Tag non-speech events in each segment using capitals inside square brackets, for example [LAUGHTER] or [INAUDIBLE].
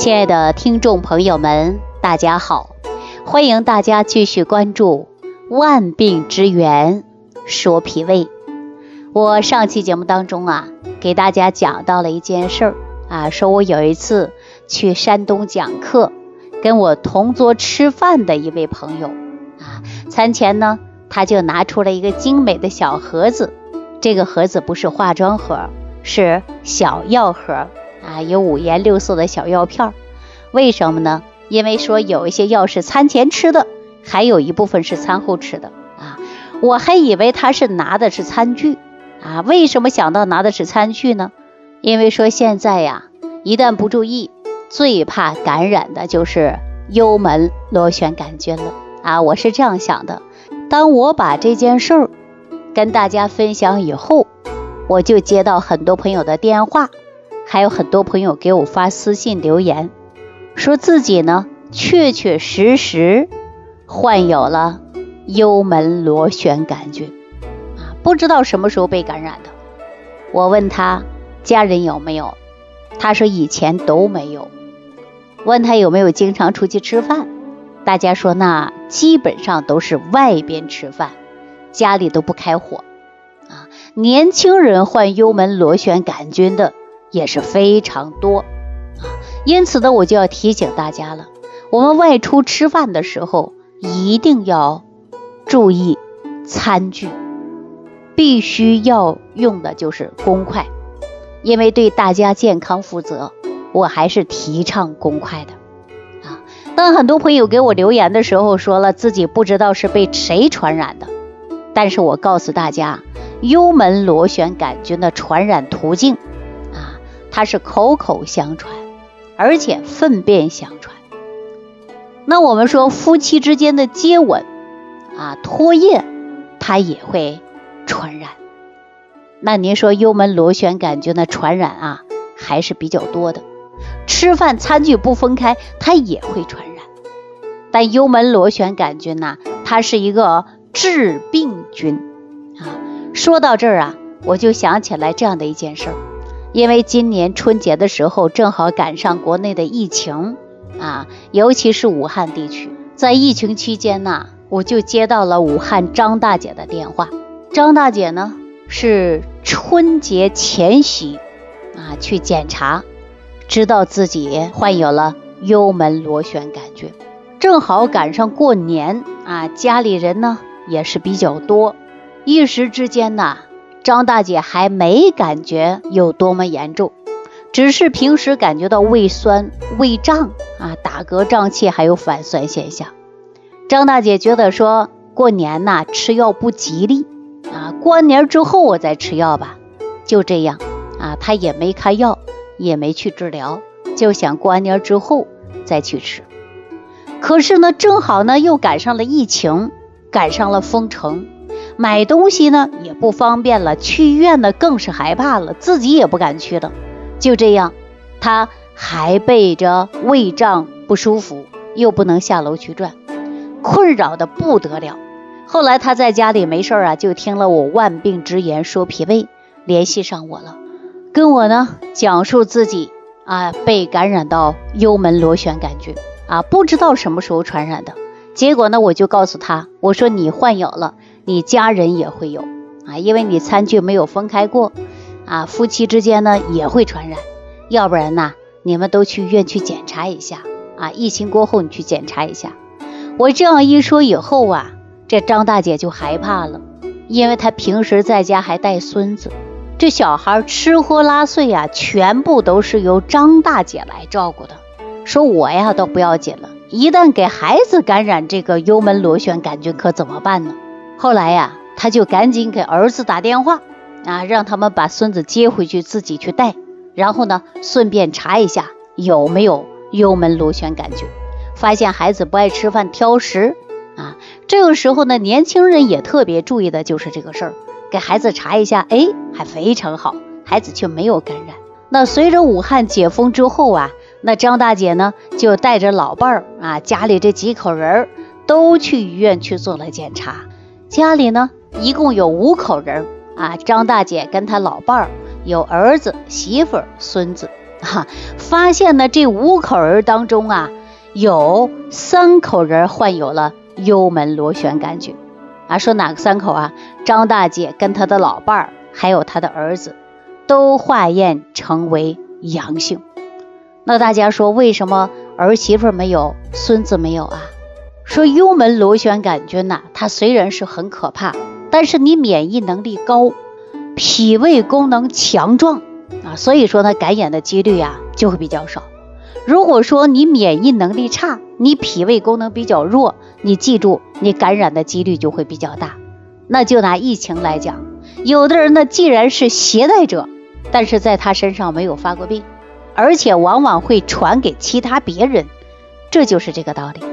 亲爱的听众朋友们，大家好，欢迎大家继续关注《万病之源说脾胃》。我上期节目当中啊，给大家讲到了一件事儿啊，说我有一次去山东讲课，跟我同桌吃饭的一位朋友啊，餐前呢，他就拿出了一个精美的小盒子，这个盒子不是化妆盒，是小药盒。啊，有五颜六色的小药片儿，为什么呢？因为说有一些药是餐前吃的，还有一部分是餐后吃的啊。我还以为他是拿的是餐具啊，为什么想到拿的是餐具呢？因为说现在呀，一旦不注意，最怕感染的就是幽门螺旋杆菌了啊。我是这样想的，当我把这件事儿跟大家分享以后，我就接到很多朋友的电话。还有很多朋友给我发私信留言，说自己呢确确实实患有了幽门螺旋杆菌啊，不知道什么时候被感染的。我问他家人有没有，他说以前都没有。问他有没有经常出去吃饭，大家说那基本上都是外边吃饭，家里都不开火啊。年轻人患幽门螺旋杆菌的。也是非常多啊，因此呢，我就要提醒大家了，我们外出吃饭的时候一定要注意餐具，必须要用的就是公筷，因为对大家健康负责，我还是提倡公筷的啊。当很多朋友给我留言的时候，说了自己不知道是被谁传染的，但是我告诉大家，幽门螺旋杆菌的传染途径。它是口口相传，而且粪便相传。那我们说夫妻之间的接吻啊、唾液，它也会传染。那您说幽门螺旋杆菌的传染啊，还是比较多的。吃饭餐具不分开，它也会传染。但幽门螺旋杆菌呢，它是一个致病菌啊。说到这儿啊，我就想起来这样的一件事儿。因为今年春节的时候正好赶上国内的疫情啊，尤其是武汉地区，在疫情期间呢，我就接到了武汉张大姐的电话。张大姐呢是春节前夕啊去检查，知道自己患有了幽门螺旋杆菌，正好赶上过年啊，家里人呢也是比较多，一时之间呢。张大姐还没感觉有多么严重，只是平时感觉到胃酸、胃胀啊、打嗝、胀气，还有反酸现象。张大姐觉得说过年呐吃药不吉利啊，过完年之后我再吃药吧。就这样啊，她也没开药，也没去治疗，就想过完年之后再去吃。可是呢，正好呢又赶上了疫情，赶上了封城。买东西呢也不方便了，去医院呢更是害怕了，自己也不敢去了。就这样，他还背着胃胀不舒服，又不能下楼去转，困扰的不得了。后来他在家里没事啊，就听了我万病之言说脾胃，联系上我了，跟我呢讲述自己啊被感染到幽门螺旋杆菌啊，不知道什么时候传染的。结果呢，我就告诉他，我说你患有了。你家人也会有啊，因为你餐具没有分开过啊，夫妻之间呢也会传染，要不然呢，你们都去医院去检查一下啊，疫情过后你去检查一下。我这样一说以后啊，这张大姐就害怕了，因为她平时在家还带孙子，这小孩吃喝拉睡呀，全部都是由张大姐来照顾的。说我呀倒不要紧了，一旦给孩子感染这个幽门螺旋杆菌，可怎么办呢？后来呀，他就赶紧给儿子打电话啊，让他们把孙子接回去，自己去带。然后呢，顺便查一下有没有幽门螺旋杆菌。发现孩子不爱吃饭、挑食啊，这个时候呢，年轻人也特别注意的就是这个事儿，给孩子查一下，哎，还非常好，孩子却没有感染。那随着武汉解封之后啊，那张大姐呢就带着老伴儿啊，家里这几口人儿都去医院去做了检查。家里呢，一共有五口人啊。张大姐跟她老伴儿，有儿子、媳妇、孙子 [LAUGHS] 哈，发现呢这五口人当中啊，有三口人患有了幽门螺旋杆菌。啊，说哪个三口啊？张大姐跟她的老伴儿，还有她的儿子，都化验成为阳性。那大家说，为什么儿媳妇没有，孙子没有啊？说幽门螺旋杆菌呐，它虽然是很可怕，但是你免疫能力高，脾胃功能强壮啊，所以说呢，感染的几率啊就会比较少。如果说你免疫能力差，你脾胃功能比较弱，你记住，你感染的几率就会比较大。那就拿疫情来讲，有的人呢，既然是携带者，但是在他身上没有发过病，而且往往会传给其他别人，这就是这个道理。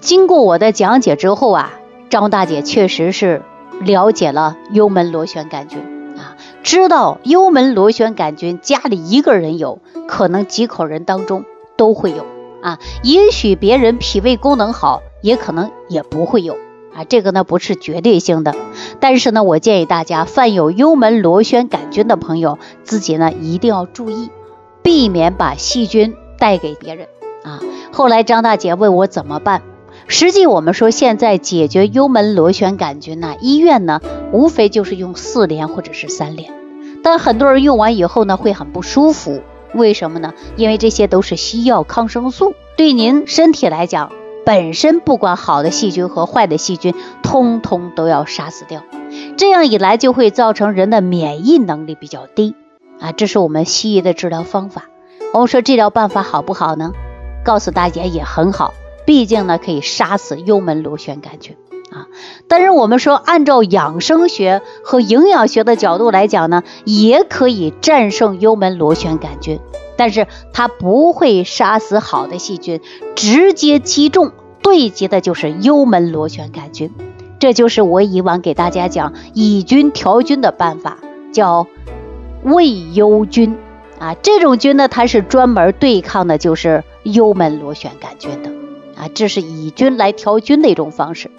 经过我的讲解之后啊，张大姐确实是了解了幽门螺旋杆菌啊，知道幽门螺旋杆菌家里一个人有可能几口人当中都会有啊，也许别人脾胃功能好，也可能也不会有啊，这个呢不是绝对性的，但是呢，我建议大家犯有幽门螺旋杆菌的朋友，自己呢一定要注意，避免把细菌带给别人啊。后来张大姐问我怎么办。实际我们说，现在解决幽门螺旋杆菌呢，医院呢无非就是用四联或者是三联，但很多人用完以后呢会很不舒服，为什么呢？因为这些都是西药抗生素，对您身体来讲，本身不管好的细菌和坏的细菌，通通都要杀死掉，这样一来就会造成人的免疫能力比较低啊，这是我们西医的治疗方法。我们说治疗办法好不好呢？告诉大家也很好。毕竟呢，可以杀死幽门螺旋杆菌啊。但是我们说，按照养生学和营养学的角度来讲呢，也可以战胜幽门螺旋杆菌，但是它不会杀死好的细菌，直接击中对击的就是幽门螺旋杆菌。这就是我以往给大家讲以菌调菌的办法，叫胃幽菌啊。这种菌呢，它是专门对抗的就是幽门螺旋杆菌的。啊，这是以菌来调菌的一种方式。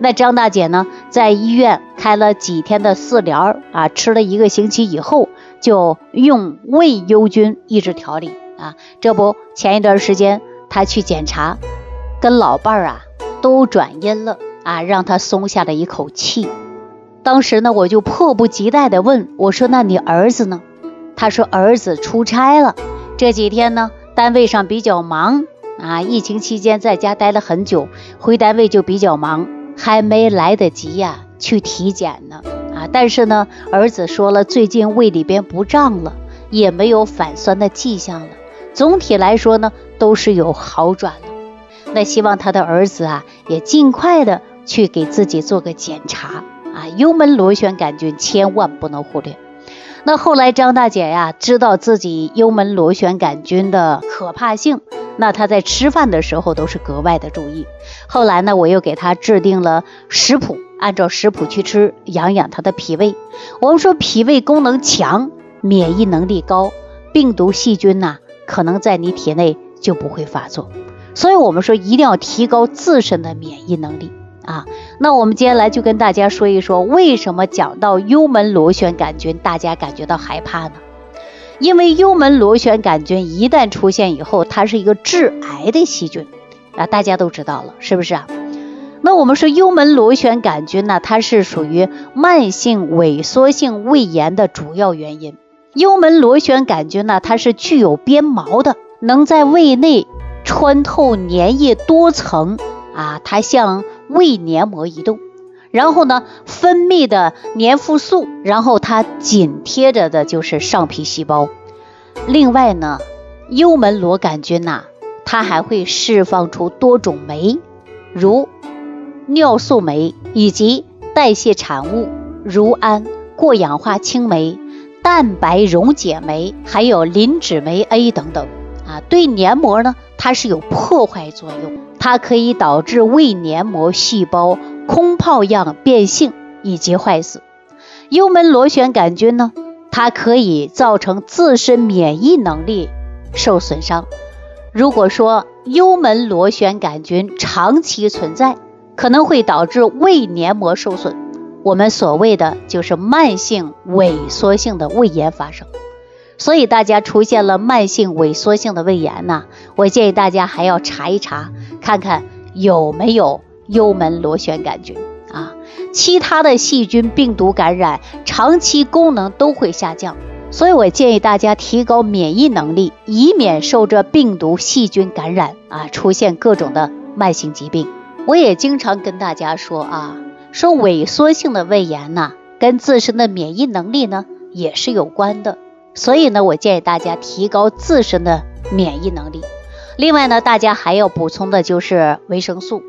那张大姐呢，在医院开了几天的四联儿啊，吃了一个星期以后，就用胃幽菌一直调理啊。这不，前一段时间她去检查，跟老伴儿啊都转阴了啊，让她松下了一口气。当时呢，我就迫不及待的问我说：“那你儿子呢？”他说：“儿子出差了，这几天呢，单位上比较忙。”啊，疫情期间在家待了很久，回单位就比较忙，还没来得及呀去体检呢。啊，但是呢，儿子说了，最近胃里边不胀了，也没有反酸的迹象了。总体来说呢，都是有好转了。那希望他的儿子啊，也尽快的去给自己做个检查啊，幽门螺旋杆菌千万不能忽略。那后来张大姐呀，知道自己幽门螺旋杆菌的可怕性。那他在吃饭的时候都是格外的注意。后来呢，我又给他制定了食谱，按照食谱去吃，养养他的脾胃。我们说脾胃功能强，免疫能力高，病毒细菌呐，可能在你体内就不会发作。所以我们说一定要提高自身的免疫能力啊。那我们接下来就跟大家说一说，为什么讲到幽门螺旋杆菌，大家感觉到害怕呢？因为幽门螺旋杆菌一旦出现以后，它是一个致癌的细菌啊，大家都知道了，是不是啊？那我们说幽门螺旋杆菌呢，它是属于慢性萎缩性胃炎的主要原因。幽门螺旋杆菌呢，它是具有鞭毛的，能在胃内穿透粘液多层啊，它向胃黏膜移动。然后呢，分泌的粘附素，然后它紧贴着的就是上皮细胞。另外呢，幽门螺杆菌呐，它还会释放出多种酶，如尿素酶以及代谢产物，如氨、过氧化氢酶、蛋白溶解酶，还有磷脂酶 A 等等。啊，对黏膜呢，它是有破坏作用，它可以导致胃黏膜细胞。空泡样变性以及坏死，幽门螺旋杆菌呢，它可以造成自身免疫能力受损伤。如果说幽门螺旋杆菌长期存在，可能会导致胃黏膜受损，我们所谓的就是慢性萎缩性的胃炎发生。所以大家出现了慢性萎缩性的胃炎呢，我建议大家还要查一查，看看有没有幽门螺旋杆菌啊。其他的细菌、病毒感染，长期功能都会下降。所以我建议大家提高免疫能力，以免受这病毒、细菌感染啊，出现各种的慢性疾病。我也经常跟大家说啊，说萎缩性的胃炎呢，跟自身的免疫能力呢也是有关的。所以呢，我建议大家提高自身的免疫能力。另外呢，大家还要补充的就是维生素，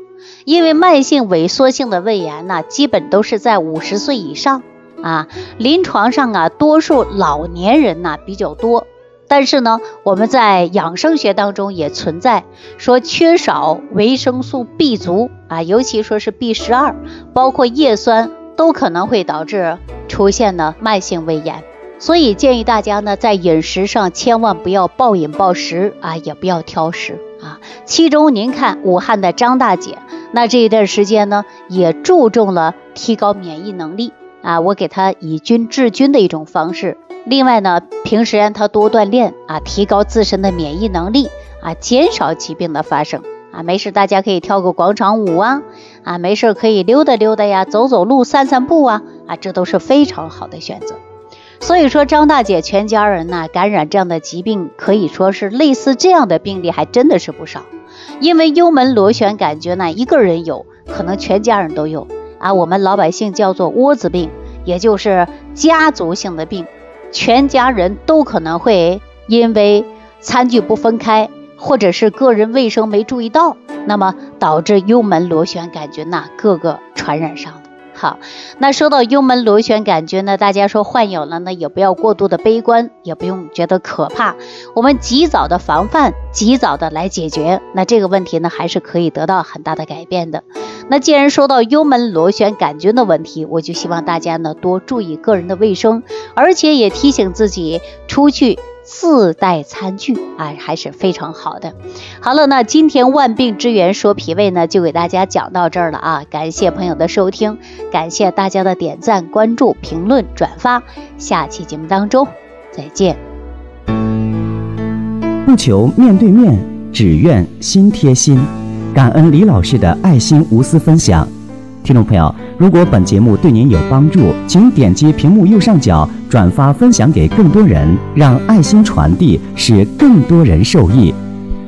因为慢性萎缩性的胃炎呢，基本都是在五十岁以上。啊，临床上啊，多数老年人呐比较多，但是呢，我们在养生学当中也存在说缺少维生素 B 族啊，尤其说是 B 十二，包括叶酸都可能会导致出现呢慢性胃炎，所以建议大家呢在饮食上千万不要暴饮暴食啊，也不要挑食啊。其中您看武汉的张大姐，那这一段时间呢也注重了提高免疫能力。啊，我给她以菌治菌的一种方式。另外呢，平时让她多锻炼啊，提高自身的免疫能力啊，减少疾病的发生啊。没事，大家可以跳个广场舞啊，啊，没事可以溜达溜达呀，走走路、散散步啊，啊，这都是非常好的选择。所以说，张大姐全家人呢感染这样的疾病，可以说是类似这样的病例还真的是不少。因为幽门螺旋杆菌呢，一个人有可能全家人都有。啊，我们老百姓叫做窝子病，也就是家族性的病，全家人都可能会因为餐具不分开，或者是个人卫生没注意到，那么导致幽门螺旋杆菌呐，各个传染上。好，那说到幽门螺旋杆菌呢，大家说患有了呢，也不要过度的悲观，也不用觉得可怕，我们及早的防范，及早的来解决，那这个问题呢，还是可以得到很大的改变的。那既然说到幽门螺旋杆菌的问题，我就希望大家呢多注意个人的卫生，而且也提醒自己出去自带餐具啊，还是非常好的。好了，那今天万病之源说脾胃呢，就给大家讲到这儿了啊！感谢朋友的收听，感谢大家的点赞、关注、评论、转发，下期节目当中再见。不求面对面，只愿心贴心。感恩李老师的爱心无私分享，听众朋友，如果本节目对您有帮助，请点击屏幕右上角转发分享给更多人，让爱心传递，使更多人受益。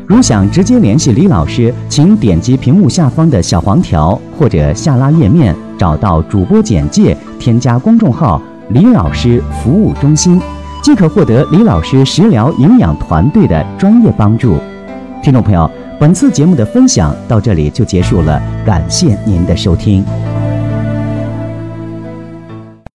如想直接联系李老师，请点击屏幕下方的小黄条或者下拉页面，找到主播简介，添加公众号“李老师服务中心”，即可获得李老师食疗营养团队的专业帮助。听众朋友。本次节目的分享到这里就结束了，感谢您的收听。